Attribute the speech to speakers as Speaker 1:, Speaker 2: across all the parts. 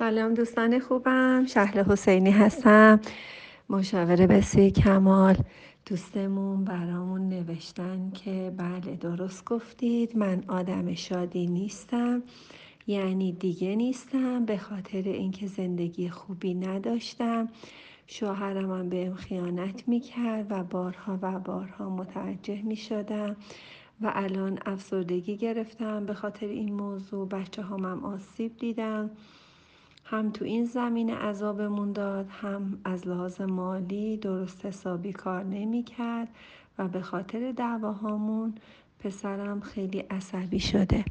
Speaker 1: سلام دوستان خوبم. شهل حسینی هستم. مشاوره بسیار کمال. دوستمون برامون نوشتن که بله درست گفتید. من آدم شادی نیستم. یعنی دیگه نیستم. به خاطر اینکه زندگی خوبی نداشتم. شوهرم هم بهم خیانت می‌کرد و بارها و بارها متوجه می‌شدم و الان افسردگی گرفتم. به خاطر این موضوع بچه هم آسیب دیدم. هم تو این زمینه عذابمون داد هم از لحاظ مالی درست حسابی کار نمی کرد و به خاطر دعواهامون پسرم خیلی عصبی شده.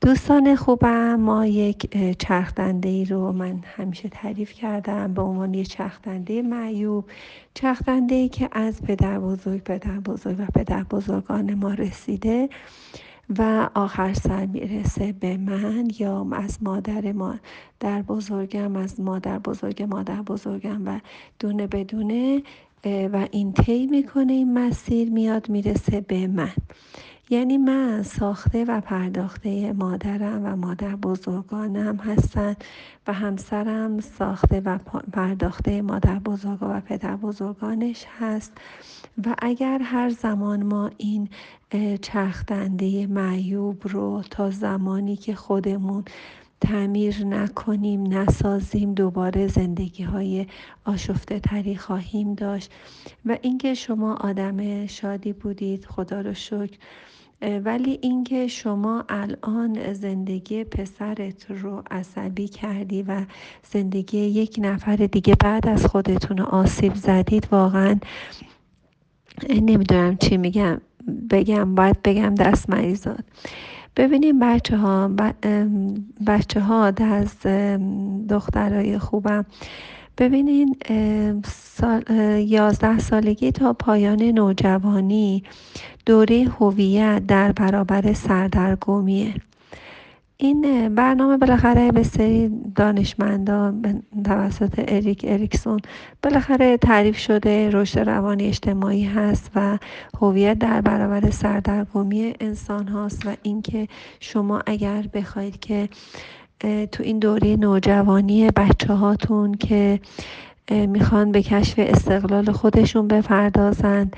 Speaker 1: دوستان خوبم ما یک چرخدنده ای رو من همیشه تعریف کردم به عنوان یک چرخدنده معیوب چرخدنده ای که از پدر بزرگ پدر بزرگ و پدر بزرگان ما رسیده. و آخر سر می‌رسه به من یا از مادر ما در بزرگم از مادر بزرگ مادر بزرگم و دونه بدونه و این طی می‌کنه این مسیر میاد می‌رسه به من. یعنی من ساخته و پرداخته مادرم و مادر بزرگانم هستن و همسرم ساخته و پرداخته مادر بزرگ و پدر بزرگانش هست. و اگر هر زمان ما این چرخدنده معیوب رو تا زمانی که خودمون تعمیر نکنیم نسازیم دوباره زندگی های آشفته تری خواهیم داشت. و اینکه شما آدم شادی بودید خدا رو شکر ولی اینکه شما الان زندگی پسرت رو عصبی کردی و زندگی یک نفر دیگه بعد از خودتون آسیب زدید واقعا نمی‌دونم چی میگم. بگم باید بگم دست مریضات ببینیم بچه ها بچه ها از دخترای خوبم ببینین سال، یازده سالگی تا پایان نوجوانی دوره هویت در برابر سردرگمیه. این برنامه بالاخره به سری دانشمندان توسط اریک اریکسون بالاخره تعریف شده رشد روانی اجتماعی هست و هویت در برابر سردرگمی انسان هاست و اینکه شما اگر بخواید که تو این دوره نوجوانی بچه هاتون که می‌خوان به کشف استقلال خودشون بپردازند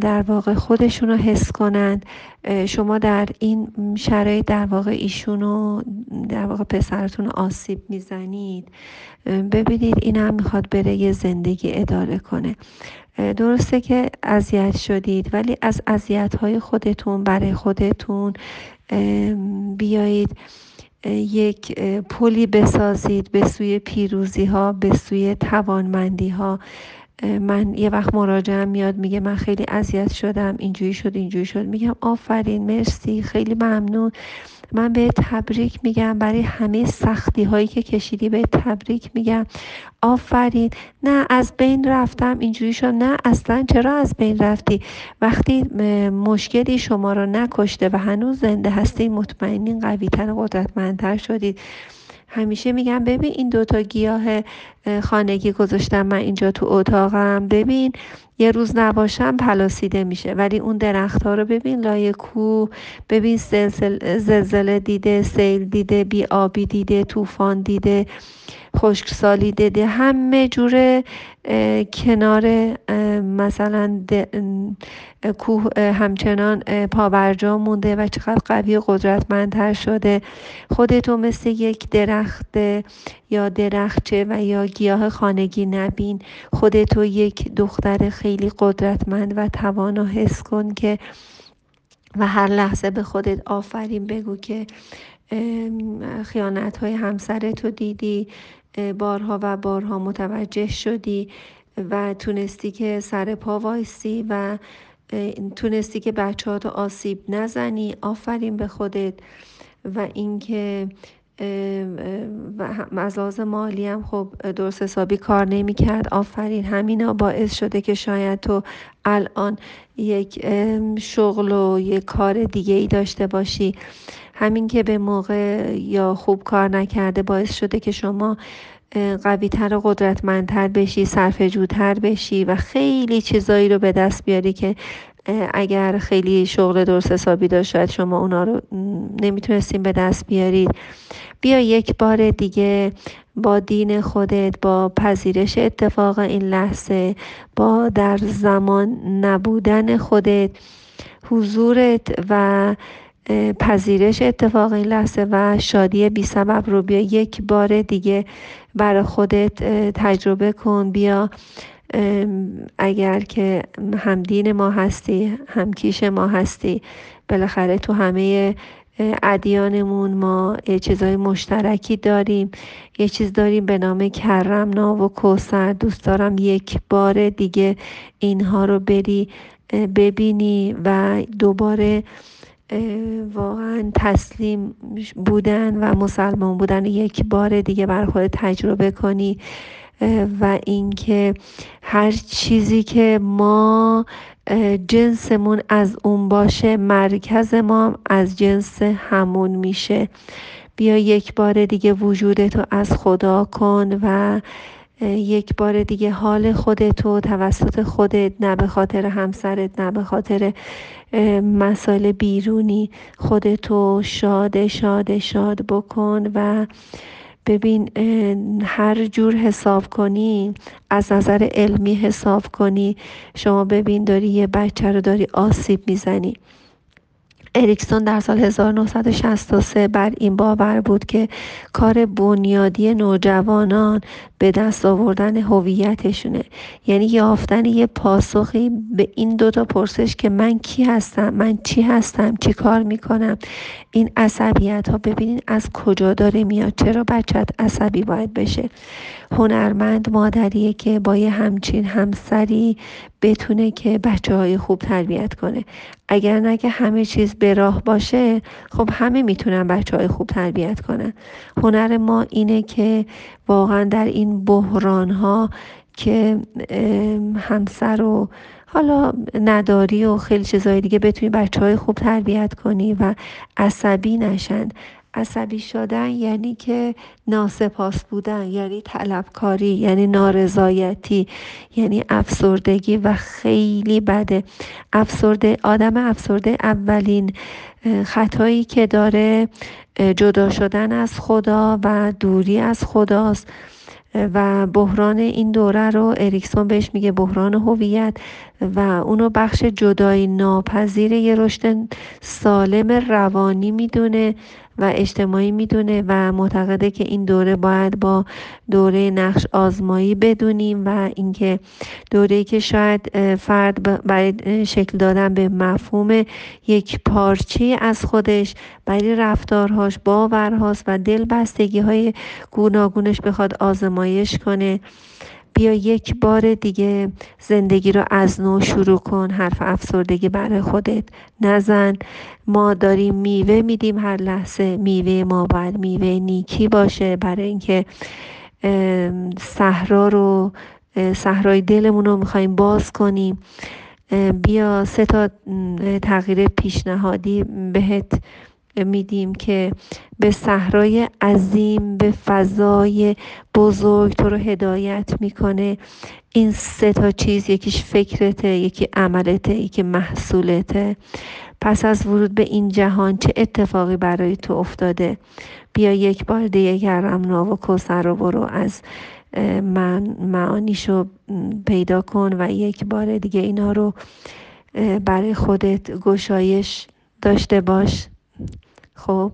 Speaker 1: در واقع خودشون رو حس کنند شما در این شرایط در واقع ایشونو در واقع پسرتون آسیب می‌زنید. ببینید این هم می‌خواد بره یه زندگی اداره کنه. درسته که اذیت شدید ولی از اذیت های خودتون برای خودتون بیایید. یک پلی بسازید به سوی پیروزی ها به سوی توانمندی ها من یه وقت مراجعم میاد میگه من خیلی اذیت شدم اینجوری شد اینجوری شد. میگم آفرین مرسی خیلی ممنون. من به تبریک میگم. برای همه سختی هایی که کشیدی به تبریک میگم. آفرین. نه از بین رفتم اینجوری شد. نه اصلا چرا از بین رفتی؟ وقتی مشکلی شما رو نکشته و هنوز زنده هستی مطمئنین قویتر و قدرتمندتر شدید. همیشه میگم ببین این دوتا گیاه خانگی گذاشتم من اینجا تو اتاقم. ببین یه روز نباشم پلاسیده میشه ولی اون درخت ها رو ببین لای کو ببین زلزله دیده سیل دیده بی آبی دیده طوفان دیده خشکسالی دیده همه جوره کنار مثلا کوه همچنان پاورجا مونده و چقدر قوی و قدرتمندتر شده. خودتو مثل یک درخت یا درخچه و یا گیاه خانگی نبین. خودتو یک دختر خیلی قدرتمند و توانا حس کن که و هر لحظه به خودت آفرین بگو که خیانت های همسرتو دیدی بارها و بارها متوجه شدی و تونستی که سر پا وایسی و تونستی که بچه ها آسیب نزنی آفرین به خودت. و اینکه و از مالی هم خب درست حسابی کار نمی کرد آفرین. همینا باعث شده که شاید تو الان یک شغل و یک کار دیگه ای داشته باشی. همین که به موقع یا خوب کار نکرده باعث شده که شما قویتر و قدرتمندتر بشی صرفجوتر بشی و خیلی چیزایی رو به دست بیاری که اگر خیلی شغل درست حسابی داشت شاید شما اونا رو نمی‌تونستیم به دست بیارید. بیا یک بار دیگه با دین خودت با پذیرش اتفاق این لحظه با در زمان نبودن خودت حضورت و پذیرش اتفاق این لحظه و شادی بی سبب رو بیا یک بار دیگه برای خودت تجربه کن. بیا اگر که همدین ما هستی همکیش ما هستی بالاخره تو همه ادیانمون ما یه چیزای مشترکی داریم. یه چیز داریم به نام کرم و کوسر دوست دارم یک بار دیگه اینها رو بری ببینی و دوباره واقعا تسلیم بودن و مسلمان بودن یک بار دیگه بر خود تجربه کنی و اینکه هر چیزی که ما جنسمون از اون باشه مرکز ما از جنس همون میشه. بیا یک بار دیگه وجودتو از خدا کن و یک بار دیگه حال خودتو توسط خودت نه به خاطر همسرت نه به خاطر مسائل بیرونی خودتو شاد شاد شاد بکن و ببین هر جور حساب کنی از نظر علمی حساب کنی. شما ببین داری یه بچه رو داری آسیب می‌زنی. اریکسون در سال 1963 بر این باور بود که کار بنیادی نوجوانان به دست آوردن هویتشونه. یعنی یافتن یه پاسخی به این دوتا پرسش که من کی هستم من چی هستم چی کار می‌کنم. این عصبیت ها ببینین از کجا داره میاد چرا بچت عصبی باید بشه. هنرمند مادریه که با یه همچین همسری بتونه که بچه های خوب تربیت کنه. اگر نگه همه چیز به راه باشه خب همه می‌تونن بچه های خوب تربیت کنن. هنر ما اینه که واقعا در این بحران ها که همسر و حالا نداری و خیلی چیزهای دیگه بتونی بچه های خوب تربیت کنی و عصبی نشن. عصبی شدن یعنی که ناسپاس بودن یعنی طلبکاری یعنی نارضایتی یعنی افسردگی و خیلی بده. افسرده آدم افسرده اولین خطایی که داره جدا شدن از خدا و دوری از خداست. و بحران این دوره رو اریکسون بهش میگه بحران هویت و اونو بخش جدایی ناپذیر یه رشد سالم روانی می‌دونه. و اجتماعی می‌دونه و معتقده که این دوره باید با دوره نقش آزمایی بدونیم و اینکه دوره که شاید فرد برای شکل دادن به مفهوم یک پارچه از خودش برای رفتارهاش باورهاست و دلبستگی های گوناگونش بخواد آزمایش کنه. بیا یک بار دیگه زندگی رو از نو شروع کن حرف افسردگی برای خودت نزن. ما داریم میوه میدیم هر لحظه. میوه ما باید میوه نیکی باشه برای اینکه صحرا رو صحرای دلمون رو می‌خوایم باز کنیم. بیا سه تا تغییر پیشنهادی بهت میدیم که به صحرای عظیم به فضای بزرگ تو رو هدایت می‌کنه. این سه تا چیز یکیش فکرته یکی عملته یکی محصولته. پس از ورود به این جهان چه اتفاقی برای تو افتاده؟ بیا یک بار دیگه گرم ناو و کوسر رو برو از من معانیشو پیدا کن و یک بار دیگه اینا رو برای خودت گشایش داشته باش. خب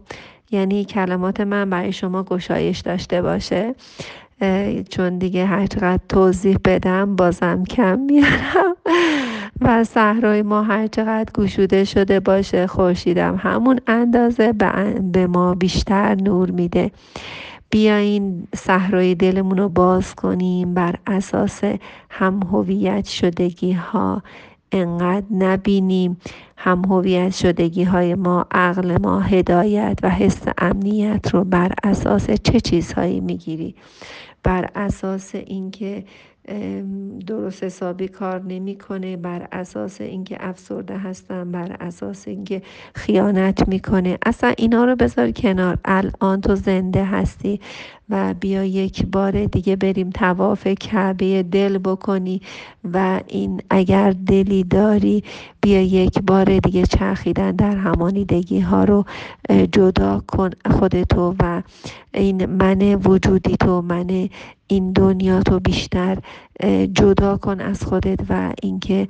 Speaker 1: یعنی کلمات من برای شما گشایش داشته باشه. چون دیگه هر چقدر توضیح بدم بازم کم میارم. و صحرای ما هر چقدر گشوده شده باشه خورشیدم همون اندازه به ما بیشتر نور میده. بیاین صحرای دلمون رو باز کنیم بر اساس هم هویت شدگی ها انقدر نبینیم هم هویت شدگی های ما عقل ما هدایت و حس امنیت رو بر اساس چه چیزهایی می‌گیری؟ بر اساس اینکه درست حسابی کار نمی‌کنه بر اساس اینکه افسرده هستم بر اساس اینکه خیانت می‌کنه. اصلا اینا رو بذار کنار. الان تو زنده هستی. و بیا یک بار دیگه بریم تواف کعبه دل بکنی و این اگر دلی داری بیا یک بار دیگه چرخیدن در همانیدگی ها رو جدا کن خودتو و این من وجودی تو من این دنیا تو بیشتر جدا کن از خودت و اینکه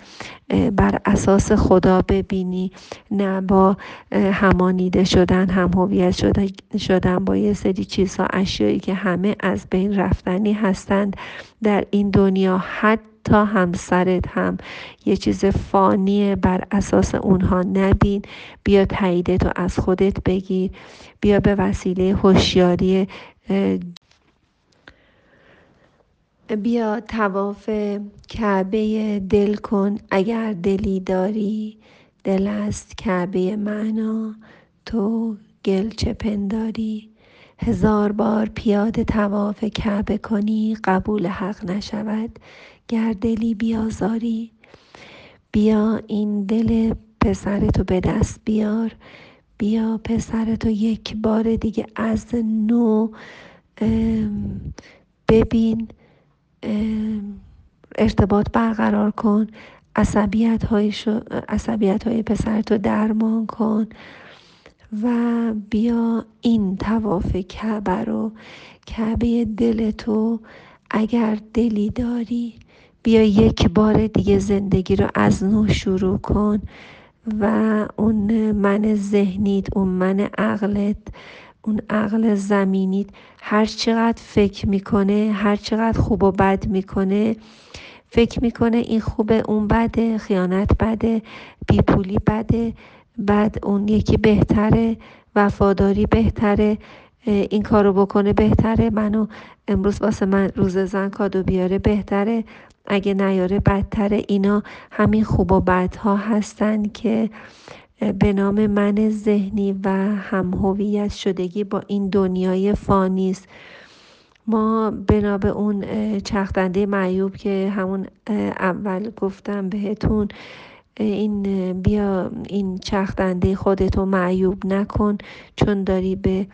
Speaker 1: بر اساس خدا ببینی نه با همانیده شدن هم هویت شدن با یه سری چیزها اشیایی که همه از بین رفتنی هستند در این دنیا. حتی همسرت هم یه چیز فانی بر اساس اونها نبین. بیا تاییدتو از خودت بگیر. بیا به وسیله هوشیاری بیا تواف کعبه دل کن اگر دلی داری دل است کعبه معنا تو گل چه پنداری. هزار بار پیاده تواف کعبه کنی قبول حق نشود. گر دلی بیازاری بیا این دل پسرتو به دست بیار. بیا پسرتو یک بار دیگه از نو ببین ارتباط برقرار کن عصبیت های, عصبیت های پسرتو درمان کن و بیا این تواف کعبه رو کعبه دل تو اگر دلی داری بیا یک بار دیگه زندگی رو از نو شروع کن و اون من ذهنیت اون من عقلت اون عقل زمینیت هر چقدر فکر می‌کنه هر چقدر خوب و بد می‌کنه فکر می‌کنه این خوبه اون بده خیانت بده بیپولی بده بعد اون یکی بهتره وفاداری بهتره این کارو بکنه بهتره منو امروز واسه من روز زن کادو بیاره بهتره اگه نیاره بدتره. اینا همین خوب و بدها هستن که به نام من ذهنی و هم هویت شدگی با این دنیای فانیست ما بنا به اون چختنده معیوب که همون اول گفتم بهتون این بیا این چختنده خودتو معیوب نکن. چون داری به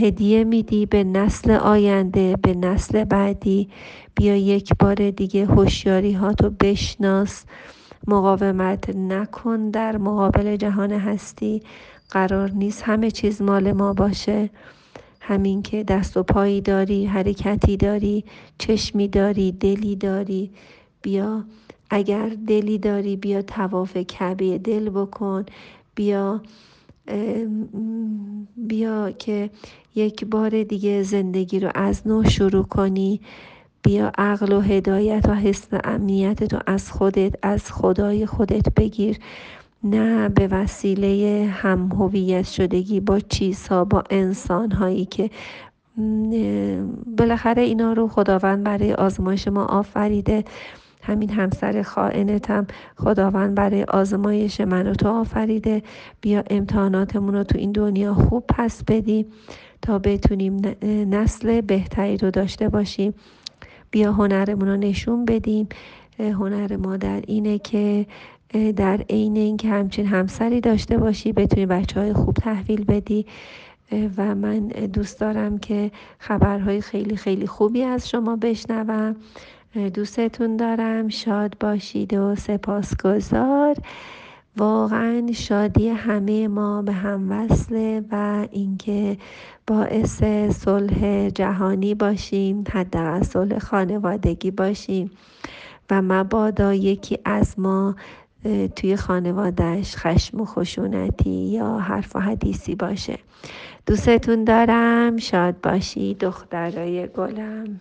Speaker 1: هدیه میدی به نسل آینده به نسل بعدی. بیا یک بار دیگه هوشیاری هاتو بشناس. مقاومت نکن در مقابل جهان هستی قرار نیست همه چیز مال ما باشه. همین که دست و پایی داری حرکتی داری چشمی داری دلی داری. بیا اگر دلی داری بیا تواف کعبه دل بکن. بیا بیا که یک بار دیگه زندگی رو از نو شروع کنی. بیا عقل و هدایت و حس امنیت تو از خودت از خدای خودت بگیر. نه به وسیله هم هویت شدگی با چیزها با انسان هایی که بالاخره اینا رو خداوند برای آزمایش ما آفریده. همین همسر خائنتم خداوند برای آزمایش من و تو آفریده. بیا امتحاناتمون رو تو این دنیا خوب پس بدیم تا بتونیم نسل بهتری رو داشته باشیم. بیا هنرمون رو نشون بدیم. هنر ما در اینه که در عین اینکه همچین همسری داشته باشی بتونی بچه های خوب تحویل بدی. و من دوست دارم که خبرهای خیلی خیلی خوبی از شما بشنوم. دوستتون دارم. شاد باشید و سپاسگزار. واقعا شادی همه ما به هم وصله و اینکه باعث صلح جهانی باشیم حداقل صلح خانوادگی باشیم و مبادا یکی از ما توی خانوادهش خشم و خشونتی یا حرف و حدیثی باشه. دوستتون دارم شاد باشی دخترای گلم.